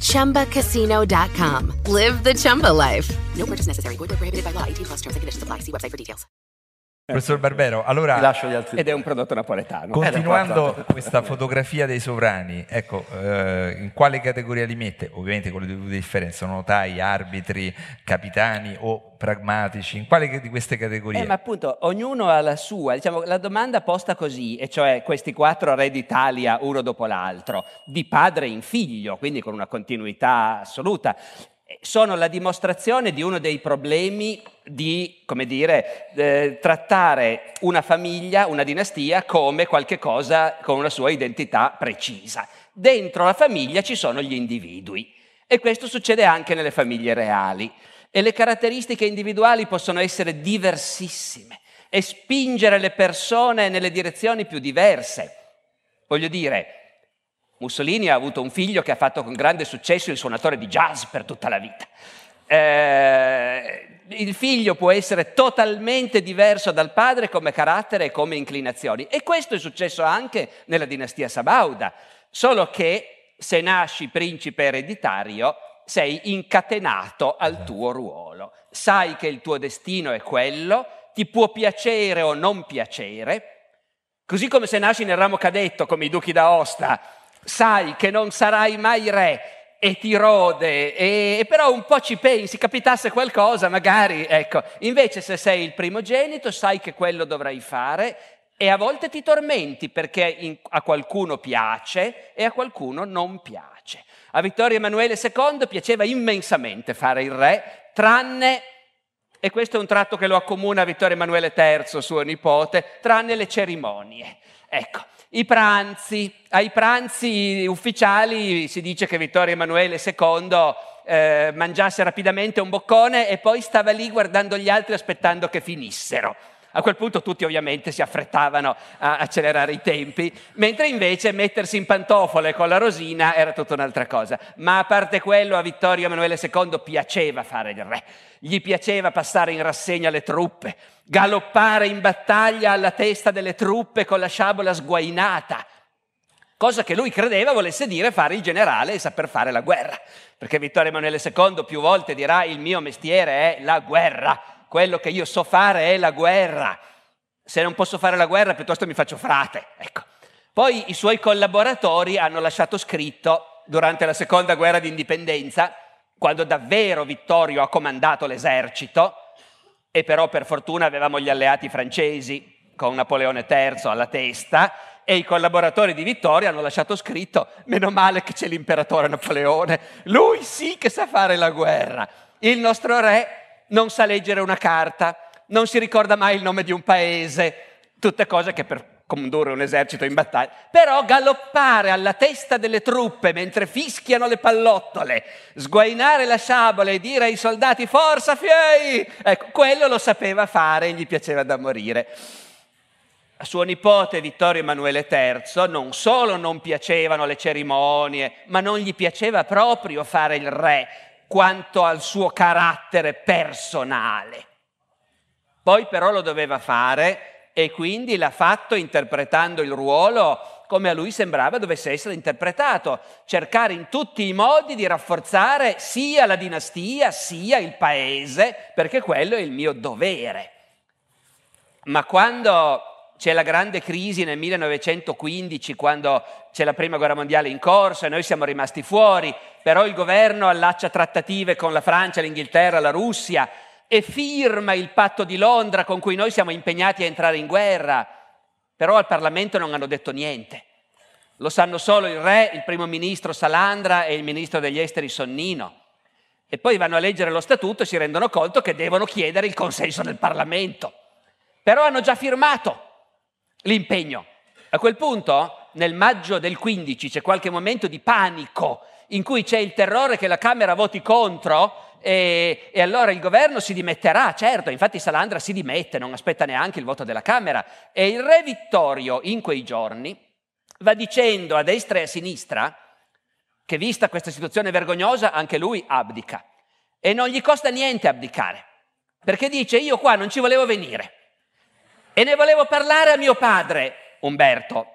ChumbaCasino.com. Live the Chumba life. No purchase necessary. Void prohibited by law. 18 plus terms and conditions apply. See website for details. Professor Barbero, allora lascio gli altri. Ed è un prodotto napoletano. continuando questa fotografia dei sovrani, ecco, eh, in quale categoria li mette? Ovviamente con le dovute differenze, notai, arbitri, capitani o pragmatici, in quale di queste categorie? Eh, ma appunto, ognuno ha la sua. Diciamo, la domanda posta così, e cioè questi quattro re d'Italia, uno dopo l'altro, di padre in figlio, quindi con una continuità assoluta, eh, sono la dimostrazione di uno dei problemi di, come dire, eh, trattare una famiglia, una dinastia, come qualche cosa con una sua identità precisa. Dentro la famiglia ci sono gli individui. E questo succede anche nelle famiglie reali. E le caratteristiche individuali possono essere diversissime e spingere le persone nelle direzioni più diverse. Voglio dire, Mussolini ha avuto un figlio che ha fatto con grande successo il suonatore di jazz per tutta la vita. Eh, il figlio può essere totalmente diverso dal padre come carattere e come inclinazioni. E questo è successo anche nella dinastia Sabauda, solo che se nasci principe ereditario sei incatenato al tuo ruolo. Sai che il tuo destino è quello, ti può piacere o non piacere, così come se nasci nel ramo cadetto come i duchi d'Aosta, sai che non sarai mai re e ti rode, e, e però un po' ci pensi, capitasse qualcosa magari, ecco. Invece se sei il primogenito sai che quello dovrai fare e a volte ti tormenti perché in- a qualcuno piace e a qualcuno non piace. A Vittorio Emanuele II piaceva immensamente fare il re, tranne, e questo è un tratto che lo accomuna a Vittorio Emanuele III, suo nipote, tranne le cerimonie. Ecco, i pranzi, ai pranzi ufficiali si dice che Vittorio Emanuele II eh, mangiasse rapidamente un boccone e poi stava lì guardando gli altri aspettando che finissero. A quel punto tutti ovviamente si affrettavano a accelerare i tempi, mentre invece mettersi in pantofole con la rosina era tutta un'altra cosa. Ma a parte quello a Vittorio Emanuele II piaceva fare il re, gli piaceva passare in rassegna le truppe, galoppare in battaglia alla testa delle truppe con la sciabola sguainata, cosa che lui credeva volesse dire fare il generale e saper fare la guerra, perché Vittorio Emanuele II più volte dirà il mio mestiere è la guerra, quello che io so fare è la guerra, se non posso fare la guerra piuttosto mi faccio frate, ecco. Poi i suoi collaboratori hanno lasciato scritto durante la seconda guerra d'indipendenza, quando davvero Vittorio ha comandato l'esercito, e però per fortuna avevamo gli alleati francesi con Napoleone III alla testa e i collaboratori di Vittorio hanno lasciato scritto meno male che c'è l'imperatore Napoleone, lui sì che sa fare la guerra. Il nostro re non sa leggere una carta, non si ricorda mai il nome di un paese, tutte cose che per condurre un esercito in battaglia, però galoppare alla testa delle truppe mentre fischiano le pallottole, sguainare la sciabola e dire ai soldati forza fiei, ecco, quello lo sapeva fare e gli piaceva da morire. A suo nipote Vittorio Emanuele III non solo non piacevano le cerimonie, ma non gli piaceva proprio fare il re quanto al suo carattere personale. Poi però lo doveva fare e quindi l'ha fatto interpretando il ruolo come a lui sembrava dovesse essere interpretato, cercare in tutti i modi di rafforzare sia la dinastia sia il paese, perché quello è il mio dovere. Ma quando c'è la grande crisi nel 1915, quando c'è la prima guerra mondiale in corso e noi siamo rimasti fuori, però il governo allaccia trattative con la Francia, l'Inghilterra, la Russia e firma il patto di Londra con cui noi siamo impegnati a entrare in guerra, però al Parlamento non hanno detto niente. Lo sanno solo il re, il primo ministro Salandra e il ministro degli esteri Sonnino. E poi vanno a leggere lo statuto e si rendono conto che devono chiedere il consenso del Parlamento. Però hanno già firmato l'impegno. A quel punto, nel maggio del 15, c'è qualche momento di panico in cui c'è il terrore che la Camera voti contro e, e, allora il governo si dimetterà, certo, infatti Salandra si dimette, non aspetta neanche il voto della Camera e il re Vittorio in quei giorni va dicendo a destra e a sinistra che vista questa situazione vergognosa anche lui abdica e non gli costa niente abdicare, perché dice io qua non ci volevo venire e ne volevo parlare a mio padre, Umberto.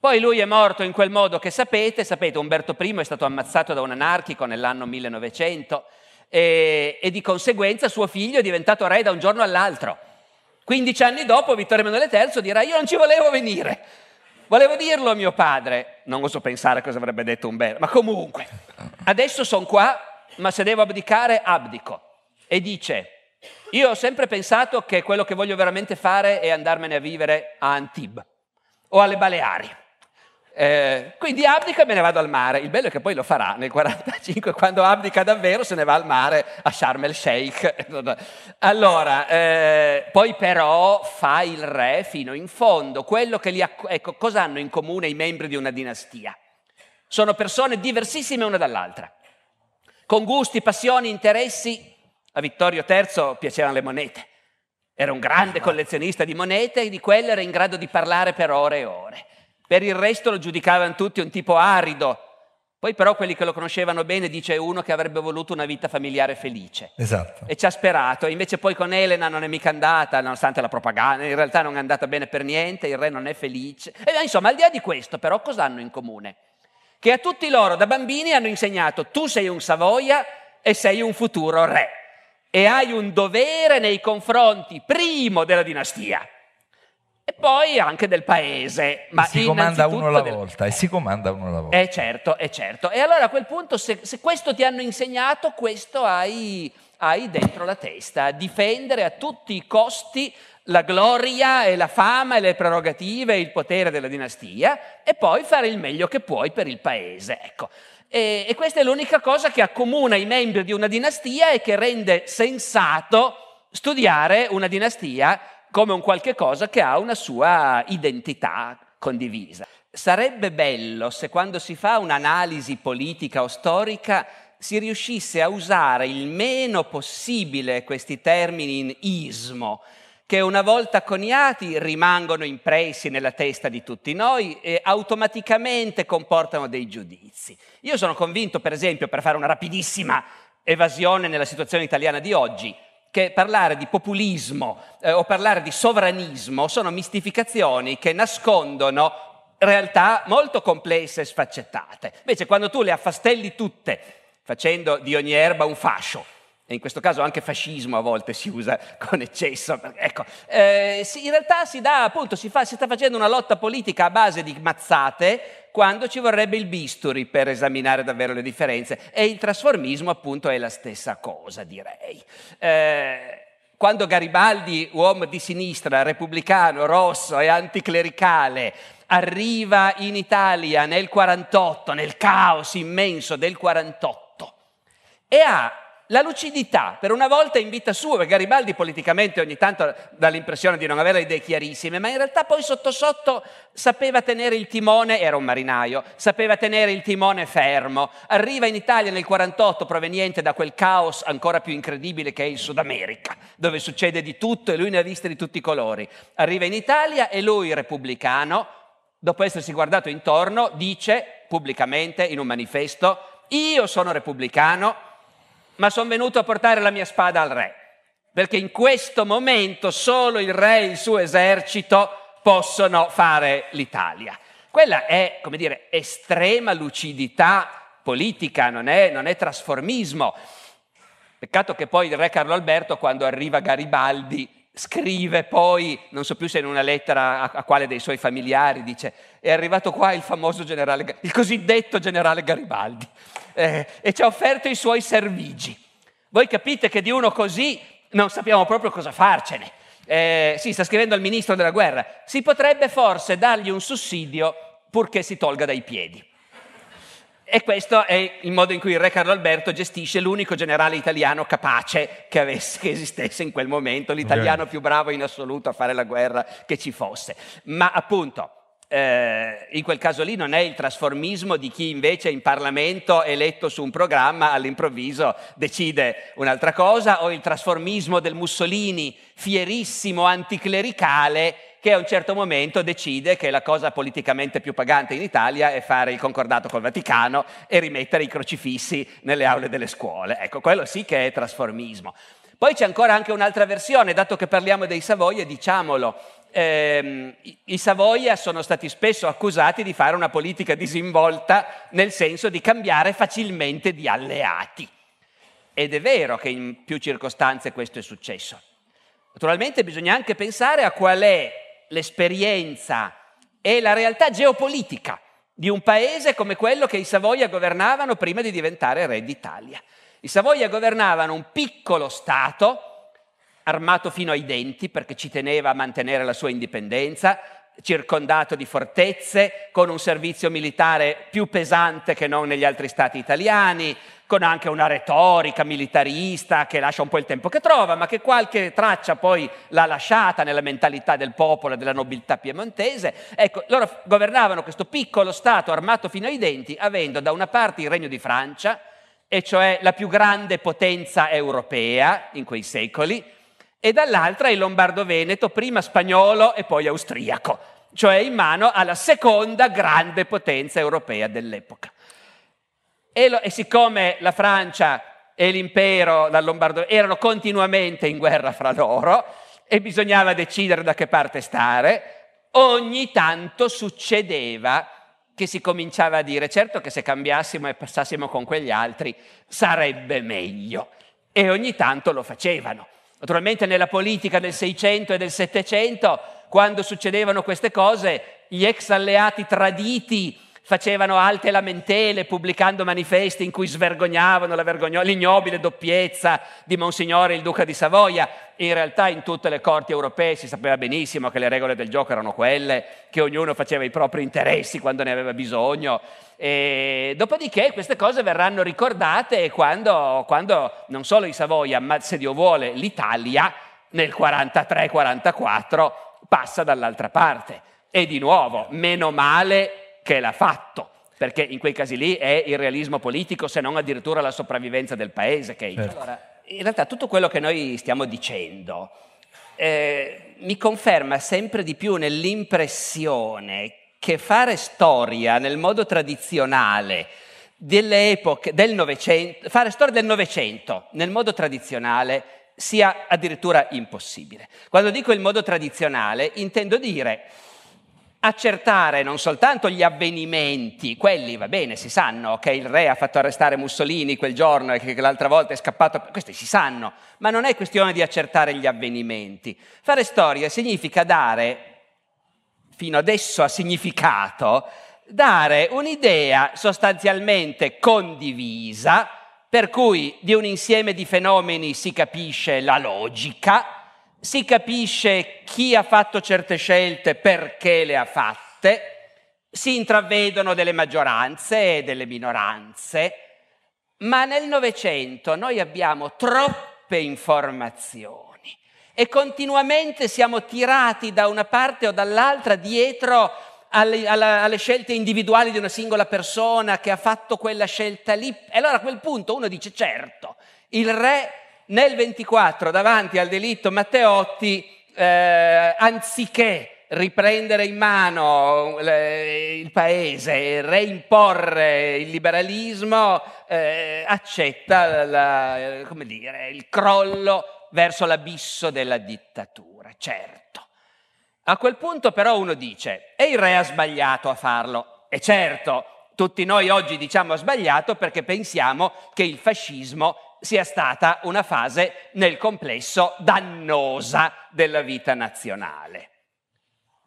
Poi lui è morto in quel modo che sapete, sapete Umberto I è stato ammazzato da un anarchico nell'anno 1900 e, e di conseguenza suo figlio è diventato re da un giorno all'altro. 15 anni dopo Vittorio Emanuele III dirà io non ci volevo venire, volevo dirlo a mio padre, non oso pensare cosa avrebbe detto Umberto, ma comunque, adesso sono qua, ma se devo abdicare abdico. E dice, io ho sempre pensato che quello che voglio veramente fare è andarmene a vivere a Antibes o alle Baleari. Eh, quindi abdica e me ne vado al mare. Il bello è che poi lo farà nel 45, quando abdica davvero se ne va al mare a Sharm el Sheikh. Allora, eh, poi però fa il re fino in fondo. Quello che li acc- ecco, cosa hanno in comune i membri di una dinastia? Sono persone diversissime una dall'altra, con gusti, passioni, interessi. A Vittorio III piacevano le monete. Era un grande collezionista di monete e di quelle era in grado di parlare per ore e ore. Per il resto lo giudicavano tutti un tipo arido. Poi però quelli che lo conoscevano bene dice uno che avrebbe voluto una vita familiare felice. Esatto. E ci ha sperato. Invece poi con Elena non è mica andata, nonostante la propaganda, in realtà non è andata bene per niente, il re non è felice. E insomma, al di là di questo, però, cosa hanno in comune? Che a tutti loro da bambini hanno insegnato tu sei un Savoia e sei un futuro re. E hai un dovere nei confronti, primo, della dinastia, e poi anche del paese. Ma si comanda uno alla del... volta, e si comanda uno alla volta. Eh certo, è certo. E allora a quel punto, se, se questo ti hanno insegnato, questo hai, hai dentro la testa, difendere a tutti i costi la gloria e la fama e le prerogative e il potere della dinastia e poi fare il meglio che puoi per il paese. Ecco. E, e questa è l'unica cosa che accomuna i membri di una dinastia e che rende sensato studiare una dinastia come un qualche cosa che ha una sua identità condivisa. Sarebbe bello se quando si fa un'analisi politica o storica si riuscisse a usare il meno possibile questi termini in ismo, che una volta coniati rimangono impressi nella testa di tutti noi e automaticamente comportano dei giudizi. Io sono convinto, per esempio, per fare una rapidissima evasione nella situazione italiana di oggi, che parlare di populismo eh, o parlare di sovranismo sono mistificazioni che nascondono realtà molto complesse e sfaccettate. Invece quando tu le affastelli tutte facendo di ogni erba un fascio, e in questo caso anche fascismo a volte si usa con eccesso, ecco, eh, in realtà si dà appunto, si, fa, si sta facendo una lotta politica a base di mazzate quando ci vorrebbe il bisturi per esaminare davvero le differenze. E il trasformismo appunto è la stessa cosa, direi. Eh, quando Garibaldi, uomo di sinistra, repubblicano, rosso e anticlericale, arriva in Italia nel 48, nel caos immenso del 48, e ha la lucidità, per una volta in vita sua, perché Garibaldi politicamente ogni tanto dà l'impressione di non avere idee chiarissime, ma in realtà poi sotto sotto sapeva tenere il timone, era un marinaio, sapeva tenere il timone fermo. Arriva in Italia nel 48 proveniente da quel caos ancora più incredibile che è il Sud America, dove succede di tutto e lui ne ha viste di tutti i colori. Arriva in Italia e lui, repubblicano, dopo essersi guardato intorno, dice pubblicamente in un manifesto, io sono repubblicano, ma sono venuto a portare la mia spada al re, perché in questo momento solo il re e il suo esercito possono fare l'Italia. Quella è, come dire, estrema lucidità politica, non è, non è trasformismo. Peccato che poi il re Carlo Alberto, quando arriva Garibaldi, scrive poi, non so più se in una lettera a, a, quale dei suoi familiari, dice è arrivato qua il famoso generale, il cosiddetto generale Garibaldi eh, e ci ha offerto i suoi servigi. Voi capite che di uno così non sappiamo proprio cosa farcene. Eh, sì, sta scrivendo al ministro della guerra, si potrebbe forse dargli un sussidio purché si tolga dai piedi. E questo è il modo in cui il re Carlo Alberto gestisce l'unico generale italiano capace che, avesse, che esistesse in quel momento, l'italiano più bravo in assoluto a fare la guerra che ci fosse. Ma appunto, eh, in quel caso lì non è il trasformismo di chi invece in Parlamento eletto su un programma all'improvviso decide un'altra cosa o il trasformismo del Mussolini fierissimo anticlericale che a un certo momento decide che la cosa politicamente più pagante in Italia è fare il concordato col Vaticano e rimettere i crocifissi nelle aule delle scuole. Ecco, quello sì che è trasformismo. Poi c'è ancora anche un'altra versione, dato che parliamo dei Savoia, diciamolo, ehm, i Savoia sono stati spesso accusati di fare una politica disinvolta nel senso di cambiare facilmente di alleati. Ed è vero che in più circostanze questo è successo. Naturalmente bisogna anche pensare a qual è l'esperienza e la realtà geopolitica di un paese come quello che i Savoia governavano prima di diventare re d'Italia. I Savoia governavano un piccolo Stato, armato fino ai denti perché ci teneva a mantenere la sua indipendenza, circondato di fortezze, con un servizio militare più pesante che non negli altri stati italiani, con anche una retorica militarista che lascia un po' il tempo che trova, ma che qualche traccia poi l'ha lasciata nella mentalità del popolo e della nobiltà piemontese. Ecco, loro governavano questo piccolo Stato armato fino ai denti, avendo da una parte il Regno di Francia, e cioè la più grande potenza europea in quei secoli, e dall'altra il Lombardo-Veneto, prima spagnolo e poi austriaco, cioè in mano alla seconda grande potenza europea dell'epoca. E, lo, e siccome la Francia e l'impero dal Lombardo erano continuamente in guerra fra loro e bisognava decidere da che parte stare, ogni tanto succedeva che si cominciava a dire certo che se cambiassimo e passassimo con quegli altri sarebbe meglio. E ogni tanto lo facevano. Naturalmente nella politica del 600 e del 700, quando succedevano queste cose, gli ex alleati traditi facevano alte lamentele pubblicando manifesti in cui svergognavano vergogno- l'ignobile doppiezza di Monsignore il Duca di Savoia. In realtà in tutte le corti europee si sapeva benissimo che le regole del gioco erano quelle, che ognuno faceva i propri interessi quando ne aveva bisogno. E dopodiché queste cose verranno ricordate quando, quando non solo i Savoia, ma se Dio vuole l'Italia nel 43-44 passa dall'altra parte. E di nuovo, meno male che l'ha fatto, perché in quei casi lì è il realismo politico, se non addirittura la sopravvivenza del paese. Che... Certo. Allora, in realtà tutto quello che noi stiamo dicendo eh, mi conferma sempre di più nell'impressione che fare storia nel modo tradizionale delle epoche del Novecento, fare storia del Novecento nel modo tradizionale sia addirittura impossibile. Quando dico il modo tradizionale intendo dire accertare non soltanto gli avvenimenti, quelli va bene, si sanno che il re ha fatto arrestare Mussolini quel giorno e che l'altra volta è scappato, questi si sanno, ma non è questione di accertare gli avvenimenti. Fare storia significa dare, fino adesso ha significato, dare un'idea sostanzialmente condivisa, per cui di un insieme di fenomeni si capisce la logica, si capisce chi ha fatto certe scelte, perché le ha fatte, si intravedono delle maggioranze e delle minoranze, ma nel Novecento noi abbiamo troppe informazioni e continuamente siamo tirati da una parte o dall'altra dietro alle, alla, alle, scelte individuali di una singola persona che ha fatto quella scelta lì. E allora a quel punto uno dice certo, il re nel 24 davanti al delitto Matteotti, eh, anziché riprendere in mano le, il paese, reimporre il liberalismo, eh, accetta la, dire, il crollo verso l'abisso della dittatura, certo. A quel punto però uno dice, e il re ha sbagliato a farlo? E certo, tutti noi oggi diciamo ha sbagliato perché pensiamo che il fascismo sia stata una fase nel complesso dannosa della vita nazionale.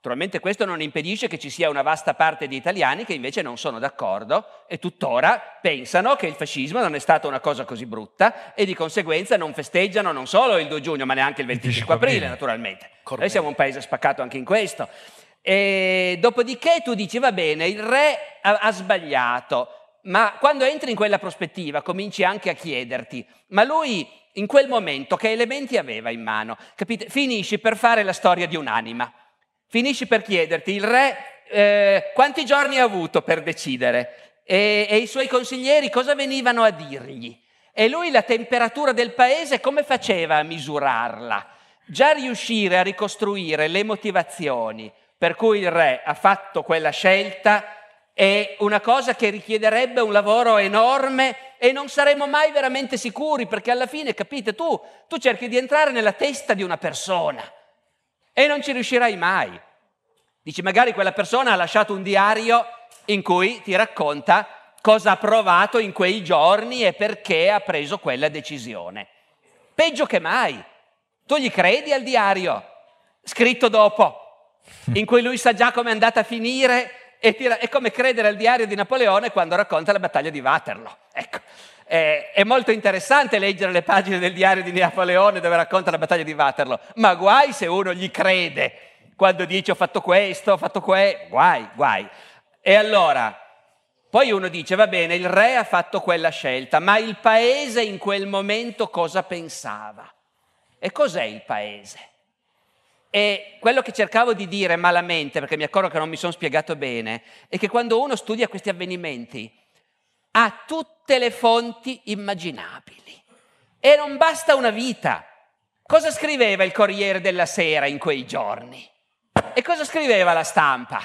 Naturalmente questo non impedisce che ci sia una vasta parte di italiani che invece non sono d'accordo e tuttora pensano che il fascismo non è stata una cosa così brutta e di conseguenza non festeggiano non solo il 2 giugno ma neanche il 25 aprile naturalmente. Corretto. Noi siamo un paese spaccato anche in questo. E dopodiché tu dici va bene, il re ha, ha sbagliato, ma quando entri in quella prospettiva cominci anche a chiederti, ma lui in quel momento che elementi aveva in mano? Capite? Finisci per fare la storia di un'anima. Finisci per chiederti, il re eh, quanti giorni ha avuto per decidere? E, e i suoi consiglieri cosa venivano a dirgli? E lui la temperatura del paese come faceva a misurarla? Già riuscire a ricostruire le motivazioni per cui il re ha fatto quella scelta è una cosa che richiederebbe un lavoro enorme e non saremo mai veramente sicuri perché alla fine, capite, tu, tu cerchi di entrare nella testa di una persona e non ci riuscirai mai. Dici, magari quella persona ha lasciato un diario in cui ti racconta cosa ha provato in quei giorni e perché ha preso quella decisione. Peggio che mai. Tu gli credi al diario, scritto dopo, in cui lui sa già come è andata a finire e tira, è come credere al diario di Napoleone quando racconta la battaglia di Waterloo. Ecco. È, è, molto interessante leggere le pagine del diario di Napoleone dove racconta la battaglia di Waterloo, ma guai se uno gli crede quando dice ho fatto questo, ho fatto questo, guai, guai. E allora, poi uno dice va bene, il re ha fatto quella scelta, ma il paese in quel momento cosa pensava? E cos'è il paese? E quello che cercavo di dire malamente, perché mi accorgo che non mi sono spiegato bene, è che quando uno studia questi avvenimenti ha tutte le fonti immaginabili e non basta una vita. Cosa scriveva il Corriere della Sera in quei giorni? E cosa scriveva la stampa?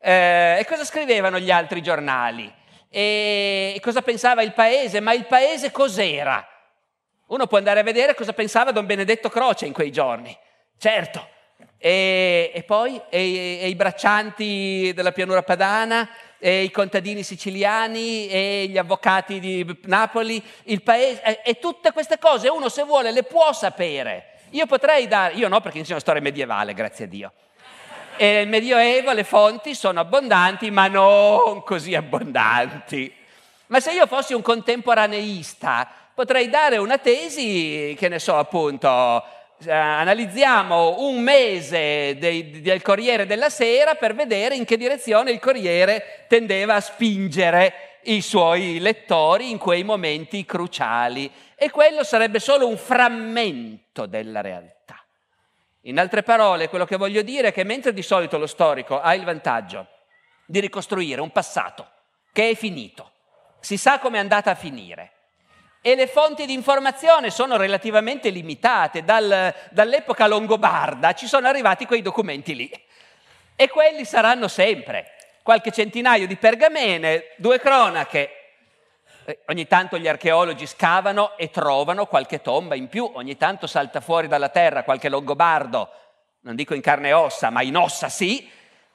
Eh, e cosa scrivevano gli altri giornali? E, cosa pensava il paese? Ma il paese cos'era? Uno può andare a vedere cosa pensava Don Benedetto Croce in quei giorni. Certo, e, e poi e, e i braccianti della pianura padana, e i contadini siciliani e gli avvocati di Napoli, il paese, e, e, tutte queste cose uno se vuole le può sapere. Io potrei dare, io no perché insegno storia medievale, grazie a Dio. E nel Medioevo le fonti sono abbondanti, ma non così abbondanti. Ma se io fossi un contemporaneista, potrei dare una tesi, che ne so, appunto, eh, analizziamo un mese dei, del Corriere della Sera per vedere in che direzione il Corriere tendeva a spingere i suoi lettori in quei momenti cruciali e quello sarebbe solo un frammento della realtà. In altre parole, quello che voglio dire è che mentre di solito lo storico ha il vantaggio di ricostruire un passato che è finito, si sa come è andata a finire, e le fonti di informazione sono relativamente limitate. Dal, dall'epoca longobarda ci sono arrivati quei documenti lì. E quelli saranno sempre. Qualche centinaio di pergamene, due cronache. Eh, ogni tanto gli archeologi scavano e trovano qualche tomba in più, ogni tanto salta fuori dalla terra qualche longobardo, non dico in carne e ossa, ma in ossa sì,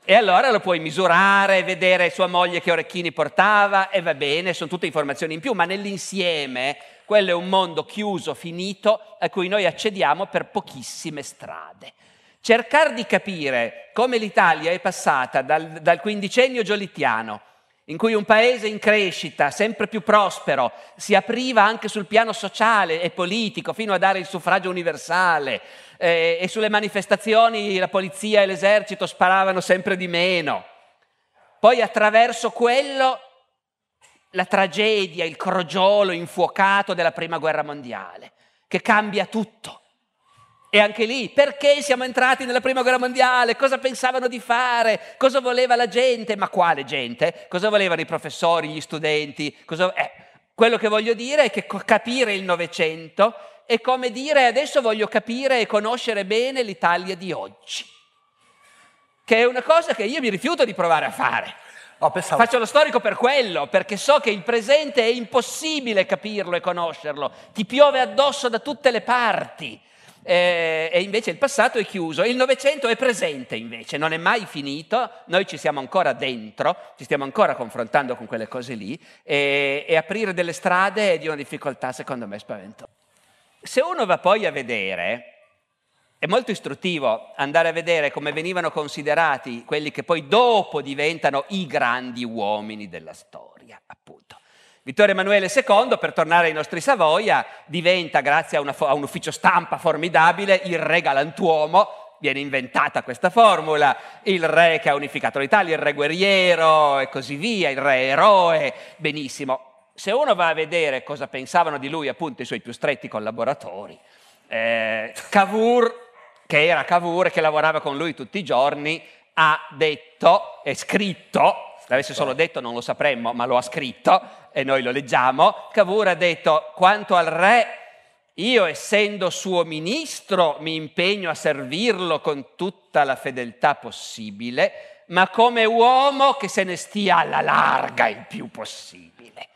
e allora lo puoi misurare, vedere sua moglie che orecchini portava e va bene, sono tutte informazioni in più, ma nell'insieme quello è un mondo chiuso, finito, a cui noi accediamo per pochissime strade. Cercare di capire come l'Italia è passata dal, dal quindicennio giolittiano, in cui un paese in crescita, sempre più prospero, si apriva anche sul piano sociale e politico fino a dare il suffragio universale, eh, e sulle manifestazioni la polizia e l'esercito sparavano sempre di meno. Poi attraverso quello la tragedia, il crogiolo infuocato della prima guerra mondiale, che cambia tutto. E anche lì, perché siamo entrati nella prima guerra mondiale? Cosa pensavano di fare? Cosa voleva la gente? Ma quale gente? Cosa volevano i professori, gli studenti? Cosa... Eh, quello che voglio dire è che capire il Novecento è come dire adesso voglio capire e conoscere bene l'Italia di oggi, che è una cosa che io mi rifiuto di provare a fare. Oh, Faccio lo storico per quello, perché so che il presente è impossibile capirlo e conoscerlo, ti piove addosso da tutte le parti. Eh, e invece il passato è chiuso. Il Novecento è presente invece, non è mai finito, noi ci siamo ancora dentro, ci stiamo ancora confrontando con quelle cose lì e, e aprire delle strade è di una difficoltà secondo me spaventosa. Se uno va poi a vedere, è molto istruttivo andare a vedere come venivano considerati quelli che poi dopo diventano i grandi uomini della storia, appunto. Vittorio Emanuele II, per tornare ai nostri Savoia, diventa, grazie a, una, a un ufficio stampa formidabile, il re galantuomo, viene inventata questa formula, il re che ha unificato l'Italia, il re guerriero e così via, il re eroe, benissimo se uno va a vedere cosa pensavano di lui appunto i suoi più stretti collaboratori, eh, Cavour, che era Cavour, che lavorava con lui tutti i giorni, ha detto, è scritto, se l'avesse solo detto non lo sapremmo, ma lo ha scritto e noi lo leggiamo, Cavour ha detto quanto al re io essendo suo ministro mi impegno a servirlo con tutta la fedeltà possibile, ma come uomo che se ne stia alla larga il più possibile.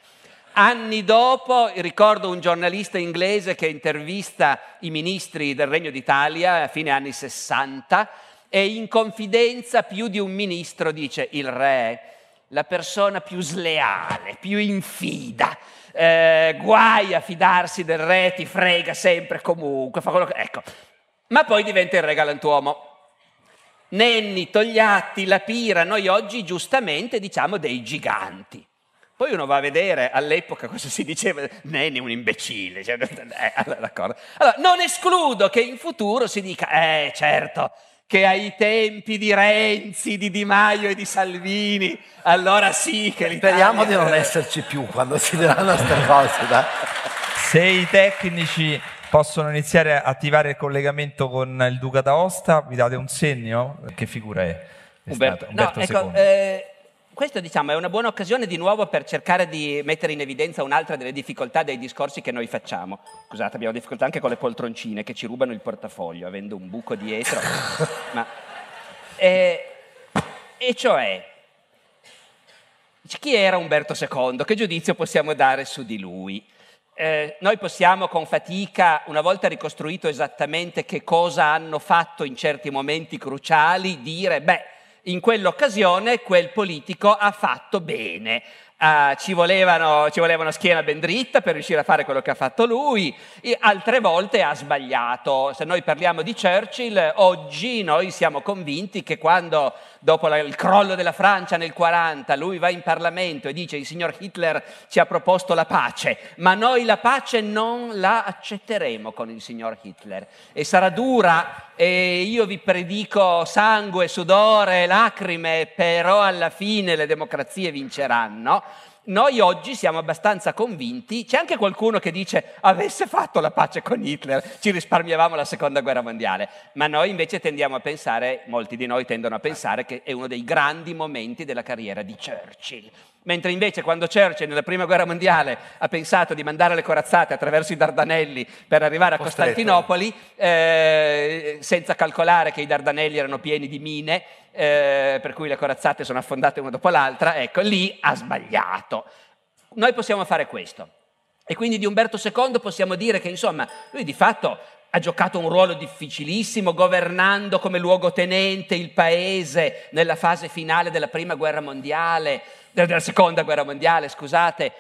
Anni dopo ricordo un giornalista inglese che intervista i ministri del Regno d'Italia a fine anni 60 e in confidenza più di un ministro dice il re, la persona più sleale, più infida, eh, guai a fidarsi del re, ti frega sempre comunque, fa quello che... Ecco, ma poi diventa il re galantuomo. Nenni, Togliatti, La Pira, noi oggi giustamente diciamo dei giganti. Poi uno va a vedere all'epoca cosa si diceva, Nenni è un imbecille. Cioè, eh, allora, allora, non escludo che in futuro si dica, eh certo, che ai tempi di Renzi, di Di Maio e di Salvini, allora sì che l'Italia... Speriamo di non esserci più quando si diranno queste cose. Dai. Se i tecnici possono iniziare a attivare il collegamento con il Duca d'Aosta, vi date un segno? Che figura è? è Umberto, Umberto no, ecco, eh, questo diciamo, è una buona occasione di nuovo per cercare di mettere in evidenza un'altra delle difficoltà dei discorsi che noi facciamo. Scusate, abbiamo difficoltà anche con le poltroncine che ci rubano il portafoglio, avendo un buco dietro. Ma, eh, e cioè, chi era Umberto II? Che giudizio possiamo dare su di lui? Eh, noi possiamo con fatica, una volta ricostruito esattamente che cosa hanno fatto in certi momenti cruciali, dire, beh, in quell'occasione quel politico ha fatto bene, Uh, ci, volevano, ci voleva una schiena ben dritta per riuscire a fare quello che ha fatto lui, e altre volte ha sbagliato. Se noi parliamo di Churchill, oggi noi siamo convinti che quando, dopo la, il crollo della Francia nel 40, lui va in Parlamento e dice il signor Hitler ci ha proposto la pace, ma noi la pace non la accetteremo con il signor Hitler e sarà dura e io vi predico sangue, sudore, lacrime, però alla fine le democrazie vinceranno. Noi oggi siamo abbastanza convinti, c'è anche qualcuno che dice avesse fatto la pace con Hitler ci risparmiavamo la seconda guerra mondiale, ma noi invece tendiamo a pensare, molti di noi tendono a pensare che è uno dei grandi momenti della carriera di Churchill. Mentre invece quando Churchill nella prima guerra mondiale ha pensato di mandare le corazzate attraverso i Dardanelli per arrivare a Costantinopoli, eh, senza calcolare che i Dardanelli erano pieni di mine, eh, per cui le corazzate sono affondate una dopo l'altra, ecco, lì ha sbagliato. Noi possiamo fare questo. E quindi di Umberto II possiamo dire che, insomma, lui di fatto ha giocato un ruolo difficilissimo governando come luogotenente il paese nella fase finale della prima guerra mondiale, della seconda guerra mondiale, scusate,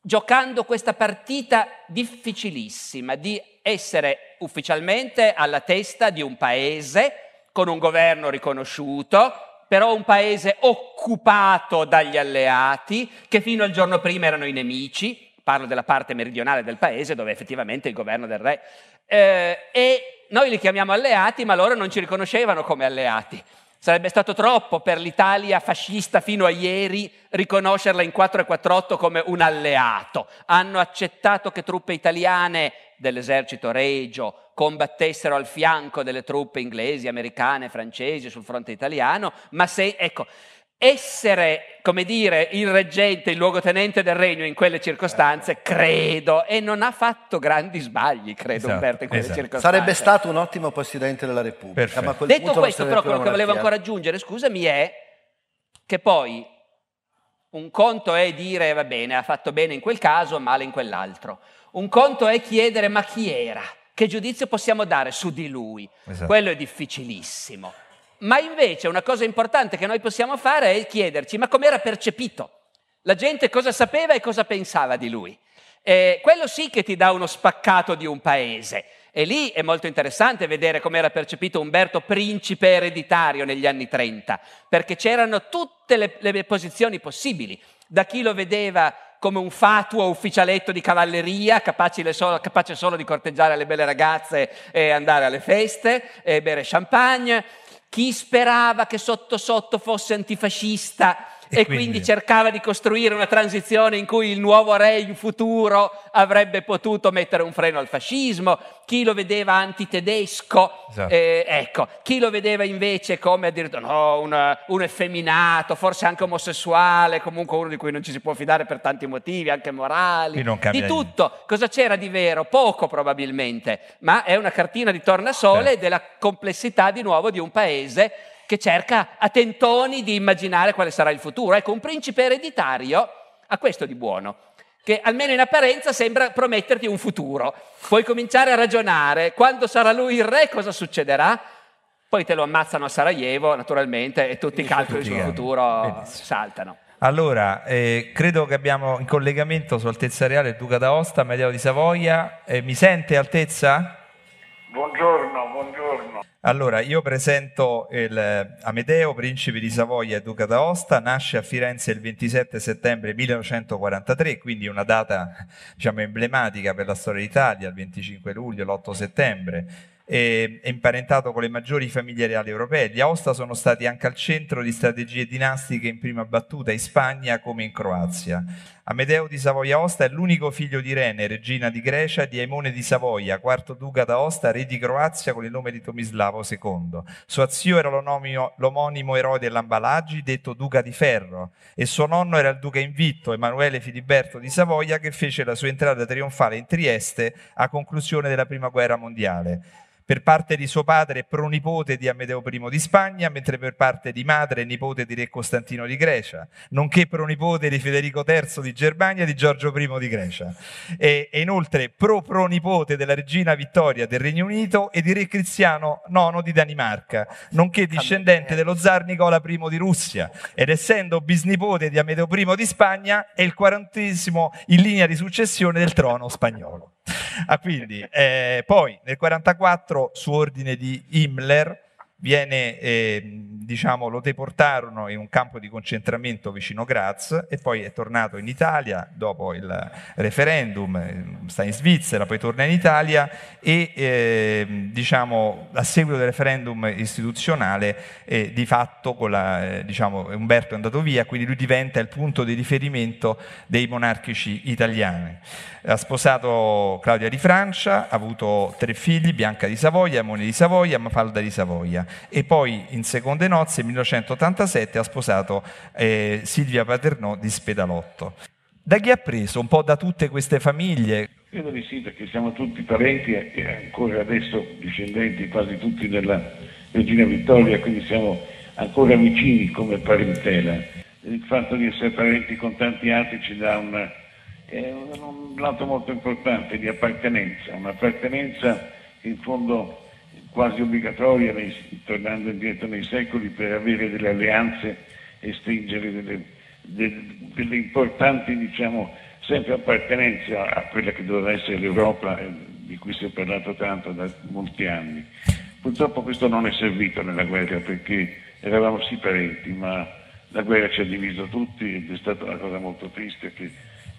giocando questa partita difficilissima di essere ufficialmente alla testa di un paese con un governo riconosciuto, però un paese occupato dagli alleati che fino al giorno prima erano i nemici, parlo della parte meridionale del paese dove effettivamente il governo del re, eh, e noi li chiamiamo alleati ma loro non ci riconoscevano come alleati. Sarebbe stato troppo per l'Italia fascista fino a ieri riconoscerla in 448 come un alleato. Hanno accettato che truppe italiane dell'esercito regio combattessero al fianco delle truppe inglesi, americane, francesi sul fronte italiano, ma se, ecco, essere, come dire, il reggente, il luogotenente del regno in quelle circostanze, credo, e non ha fatto grandi sbagli, credo esatto, Umberto, in quelle esatto. circostanze. Sarebbe stato un ottimo Presidente della Repubblica. Detto questo, però, quello che volevo ancora aggiungere, scusami, è che poi un conto è dire, va bene, ha fatto bene in quel caso, male in quell'altro. Un conto è chiedere, ma chi era? Che giudizio possiamo dare su di lui? Esatto. Quello è difficilissimo. Ma invece una cosa importante che noi possiamo fare è chiederci, ma com'era percepito? La gente cosa sapeva e cosa pensava di lui? Eh, quello sì che ti dà uno spaccato di un paese. E lì è molto interessante vedere come era percepito Umberto principe ereditario negli anni 30, perché c'erano tutte le, le posizioni possibili. Da chi lo vedeva come un fatuo ufficialetto di cavalleria, capace solo, capace solo di corteggiare le belle ragazze e andare alle feste e bere champagne. Chi sperava che sotto sotto fosse antifascista e, quindi... quindi... cercava di costruire una transizione in cui il nuovo re in futuro avrebbe potuto mettere un freno al fascismo, chi lo vedeva antitedesco, esatto. eh, ecco, chi lo vedeva invece come addirittura no, un, un effeminato, forse anche omosessuale, comunque uno di cui non ci si può fidare per tanti motivi, anche morali, di tutto. Cosa c'era di vero? Poco probabilmente, ma è una cartina di tornasole certo. della complessità di nuovo di un paese che cerca a tentoni di immaginare quale sarà il futuro. Ecco, un principe ereditario ha questo di buono, che almeno in apparenza sembra prometterti un futuro. Puoi cominciare a ragionare, quando sarà lui il re cosa succederà? Poi te lo ammazzano a Sarajevo, naturalmente, e tutti i calcoli sul futuro Benissimo. saltano. Allora, eh, credo che abbiamo in collegamento su Altezza Reale il Duca d'Aosta, Medeo di Savoia. Eh, mi sente Altezza? Buongiorno, buongiorno. Allora, io presento il eh, Amedeo, principe di Savoia e duca d'Aosta, nasce a Firenze il 27 settembre 1943, quindi una data diciamo, emblematica per la storia d'Italia, il 25 luglio, l'8 settembre è imparentato con le maggiori famiglie reali europee. Gli Aosta sono stati anche al centro di strategie dinastiche in prima battuta in Spagna come in Croazia. Amedeo di Savoia-Aosta è l'unico figlio di Rene, regina di Grecia, di Aimone di Savoia, quarto duca d'Aosta, re di Croazia con il nome di Tomislavo II. Suo zio era l'omonimo eroe dell'Ambalaggi, detto duca di ferro, e suo nonno era il duca invitto, Emanuele Filiberto di Savoia, che fece la sua entrata trionfale in Trieste a conclusione della Prima Guerra Mondiale per parte di suo padre pronipote di Amedeo I di Spagna, mentre per parte di madre nipote di re Costantino di Grecia, nonché pronipote di Federico III di Germania e di Giorgio I di Grecia. E, e inoltre pro-pronipote della regina Vittoria del Regno Unito e di re Cristiano IX di Danimarca, nonché discendente dello zar Nicola I di Russia. Ed essendo bisnipote di Amedeo I di Spagna, è il quarantesimo in linea di successione del trono spagnolo. Ah, quindi, eh, poi nel 1944, su ordine di Himmler, viene, eh, diciamo, lo deportarono in un campo di concentramento vicino Graz e poi è tornato in Italia dopo il referendum, eh, sta in Svizzera, poi torna in Italia e eh, diciamo, a seguito del referendum istituzionale eh, di fatto la, eh, diciamo, Umberto è andato via, quindi lui diventa il punto di riferimento dei monarchici italiani. Ha sposato Claudia di Francia, ha avuto tre figli, Bianca di Savoia, Mone di Savoia, Mafalda di Savoia e poi in seconde nozze nel 1987 ha sposato eh, Silvia Paternò di Spedalotto. Da chi ha preso? Un po' da tutte queste famiglie? Credo di sì, perché siamo tutti parenti e ancora adesso discendenti quasi tutti della regina Vittoria, quindi siamo ancora vicini come parentela. Il fatto di essere parenti con tanti altri ci dà una, eh, un lato molto importante di appartenenza, un'appartenenza che in fondo quasi obbligatoria, nei, tornando indietro nei secoli, per avere delle alleanze e stringere delle, delle, delle importanti, diciamo, sempre appartenenze a, a, quella che doveva essere l'Europa, eh, di cui si è parlato tanto da molti anni. Purtroppo questo non è servito nella guerra perché eravamo sì parenti, ma la guerra ci ha diviso tutti ed è stata una cosa molto triste che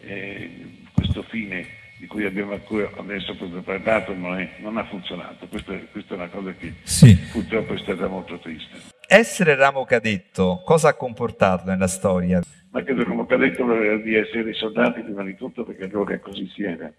eh, questo fine di cui abbiamo ancora adesso proprio parlato non, è, non ha funzionato. Questa, questa, è una cosa che sì. purtroppo è stata molto triste. Essere ramo cadetto, cosa ha comportato nella storia? Ma credo che ramo cadetto voleva dire essere soldati prima di tutto, perché allora così si era.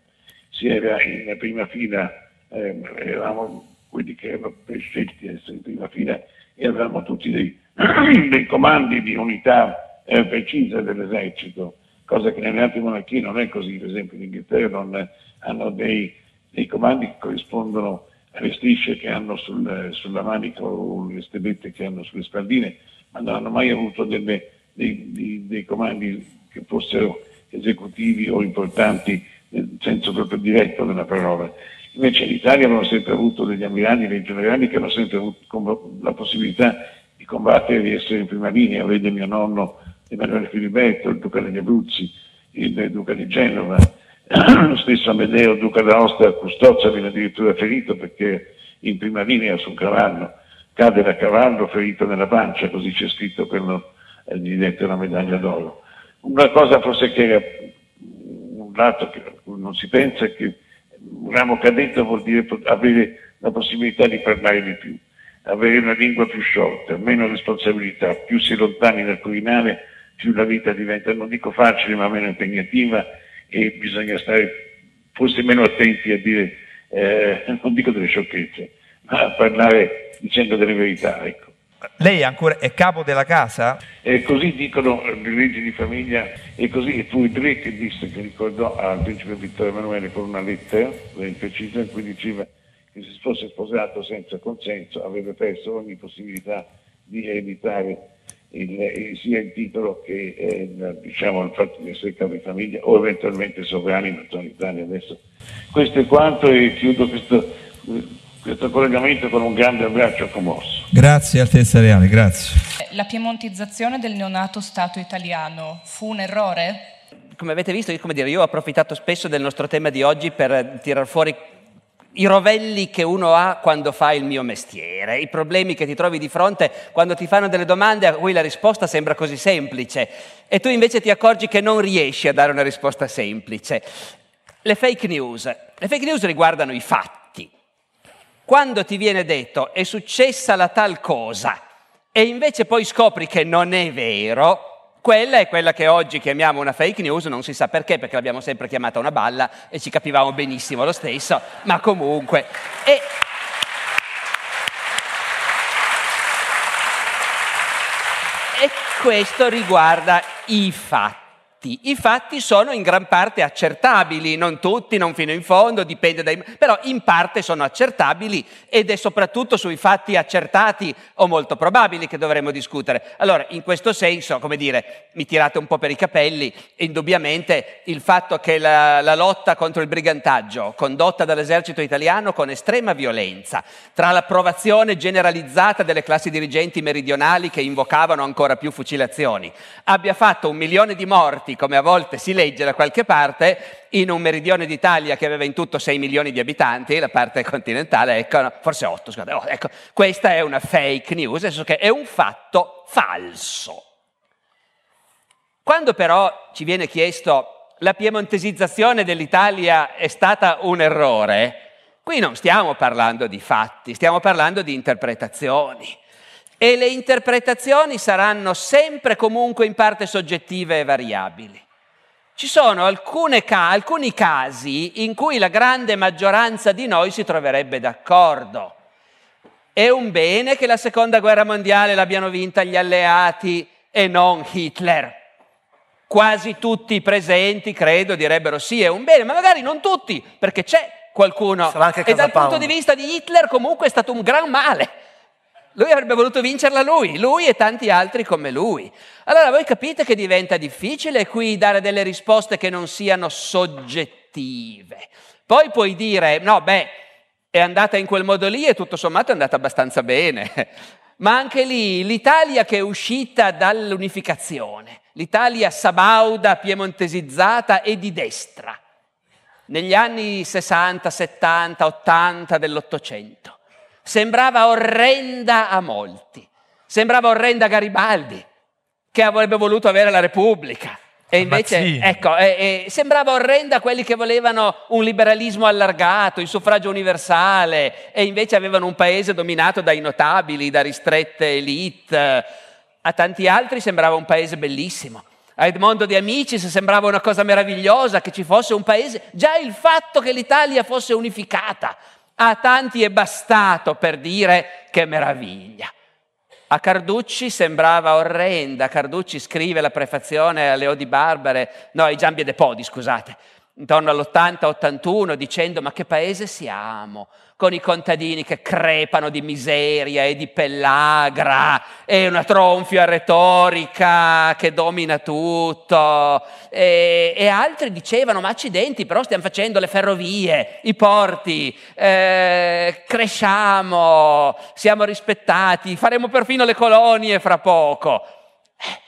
Si era in prima fila, eh, eravamo quelli che erano scelti ad essere in prima fila e avevamo tutti dei, dei comandi di unità eh, precise dell'esercito cosa che nelle altre monarchie non è così, per esempio in Inghilterra non, hanno dei, dei, comandi che corrispondono alle strisce che hanno sul, sulla manica o le stellette che hanno sulle spalline, ma non hanno mai avuto delle, dei, dei, dei, comandi che fossero esecutivi o importanti nel senso proprio diretto della parola. Invece in Italia abbiamo sempre avuto degli ammiragli, dei generali che hanno sempre avuto la possibilità di combattere e di essere in prima linea. Vede mio nonno Emanuele Filiberto, il duca degli Abruzzi, il duca di Genova, lo stesso Amedeo, duca d'Aosta, Custozza viene addirittura ferito perché in prima linea sul cavallo, cade da cavallo ferito nella pancia, così c'è scritto quello eh, gli dette la medaglia d'oro. Una cosa forse che era un lato che non si pensa è che un ramo cadetto vuol dire avere la possibilità di parlare di più, avere una lingua più sciolta, meno responsabilità, più si lontani dal Quirinale più la vita diventa, non dico facile, ma meno impegnativa e bisogna stare forse meno attenti a dire, eh, non dico delle sciocchezze, ma a parlare dicendo delle verità. Ecco. Lei ancora è capo della casa? E così dicono le leggi di famiglia e così fu il re che disse, che ricordò al principe Vittorio Emanuele con una lettera ben precisa in cui diceva che se si fosse sposato senza consenso avrebbe perso ogni possibilità di ereditare il, il- sia il titolo che eh, il- diciamo, il fatto di essere capo di famiglia o eventualmente sovrani, ma sono in Italia adesso. Questo è quanto e chiudo questo, questo collegamento con un grande abbraccio commosso. Grazie Altezza Reale, grazie. La piemontizzazione del neonato Stato italiano fu un errore? Come avete visto, io, come dire, io ho approfittato spesso del nostro tema di oggi per tirar fuori i rovelli che uno ha quando fa il mio mestiere, i problemi che ti trovi di fronte quando ti fanno delle domande a cui la risposta sembra così semplice e tu invece ti accorgi che non riesci a dare una risposta semplice. Le fake news. Le fake news riguardano i fatti. Quando ti viene detto è successa la tal cosa e invece poi scopri che non è vero, quella è quella che oggi chiamiamo una fake news, non si sa perché, perché l'abbiamo sempre chiamata una balla e ci capivamo benissimo lo stesso, ma comunque. E... E questo riguarda i fatti. I fatti sono in gran parte accertabili, non tutti, non fino in fondo, dipende dai... però in parte sono accertabili ed è soprattutto sui fatti accertati o molto probabili che dovremmo discutere. Allora, in questo senso, come dire, mi tirate un po' per i capelli, indubbiamente il fatto che la, la lotta contro il brigantaggio, condotta dall'esercito italiano con estrema violenza, tra l'approvazione generalizzata delle classi dirigenti meridionali che invocavano ancora più fucilazioni, abbia fatto un milione di morti, come a volte si legge da qualche parte, in un meridione d'Italia che aveva in tutto 6 milioni di abitanti, la parte continentale, ecco, no, forse 8, scusate, oh, ecco, questa è una fake news, nel senso che è un fatto falso. Quando però ci viene chiesto la piemontesizzazione dell'Italia è stata un errore, qui non stiamo parlando di fatti, stiamo parlando di interpretazioni. E le interpretazioni saranno sempre comunque in parte soggettive e variabili. Ci sono ca- alcuni casi in cui la grande maggioranza di noi si troverebbe d'accordo. È un bene che la seconda guerra mondiale l'abbiano vinta gli alleati e non Hitler. Quasi tutti i presenti, credo, direbbero sì, è un bene, ma magari non tutti, perché c'è qualcuno. Sarà anche E dal punto di vista di Hitler comunque è stato un gran male. Lui avrebbe voluto vincerla lui, lui e tanti altri come lui. Allora voi capite che diventa difficile qui dare delle risposte che non siano soggettive. Poi puoi dire, no, beh, è andata in quel modo lì e tutto sommato è andata abbastanza bene. Ma anche lì l'Italia che è uscita dall'unificazione, l'Italia sabauda, piemontesizzata e di destra, negli anni 60, 70, 80 dell'Ottocento, sembrava orrenda a molti. Sembrava orrenda a Garibaldi, che avrebbe voluto avere la Repubblica. E invece, ecco, eh, eh, sembrava orrenda a quelli che volevano un liberalismo allargato, il suffragio universale, e invece avevano un paese dominato dai notabili, da ristrette elite. A tanti altri sembrava un paese bellissimo. A Edmondo De Amicis sembrava una cosa meravigliosa che ci fosse un paese. Già il fatto che l'Italia fosse unificata a tanti è bastato per dire che meraviglia. A Carducci sembrava orrenda. Carducci scrive la prefazione a Leo di Barbare, no, ai Giambie de Podi, scusate, intorno all'80-81, dicendo: Ma che paese siamo? Con i contadini che crepano di miseria e di pellagra, e una tronfia retorica che domina tutto. E, e altri dicevano: Ma accidenti, però stiamo facendo le ferrovie, i porti, eh, cresciamo, siamo rispettati, faremo perfino le colonie fra poco. Eh,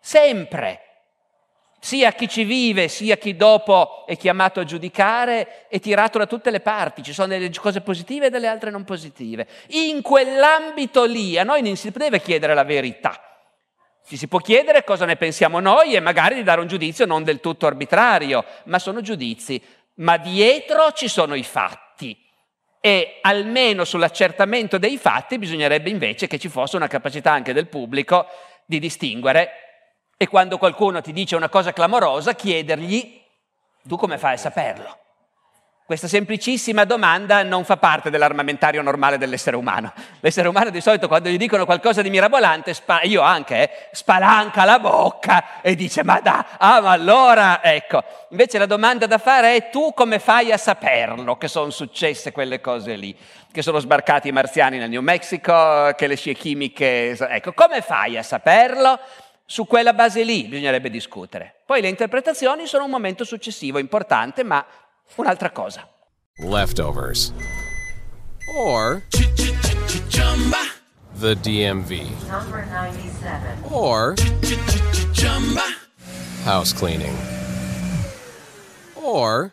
sempre sia chi ci vive, sia chi dopo è chiamato a giudicare, è tirato da tutte le parti, ci sono delle cose positive e delle altre non positive. In quell'ambito lì a noi non si deve chiedere la verità, ci si può chiedere cosa ne pensiamo noi e magari di dare un giudizio non del tutto arbitrario, ma sono giudizi, ma dietro ci sono i fatti. E almeno sull'accertamento dei fatti bisognerebbe invece che ci fosse una capacità anche del pubblico di distinguere E quando qualcuno ti dice una cosa clamorosa, chiedergli, tu come fai a saperlo? Questa semplicissima domanda non fa parte dell'armamentario normale dell'essere umano. L'essere umano di solito quando gli dicono qualcosa di mirabolante, spa- io anche, eh, spalanca la bocca e dice ma da, ah ma allora, ecco. Invece la domanda da fare è tu come fai a saperlo che sono successe quelle cose lì, che sono sbarcati i marziani nel New Mexico, che le scie chimiche, ecco, come fai a saperlo? Su quella base lì bisognerebbe discutere. Poi le interpretazioni sono un momento successivo, importante, ma un'altra cosa. Leftovers. Or the DMV. Number 97. Or house cleaning. Or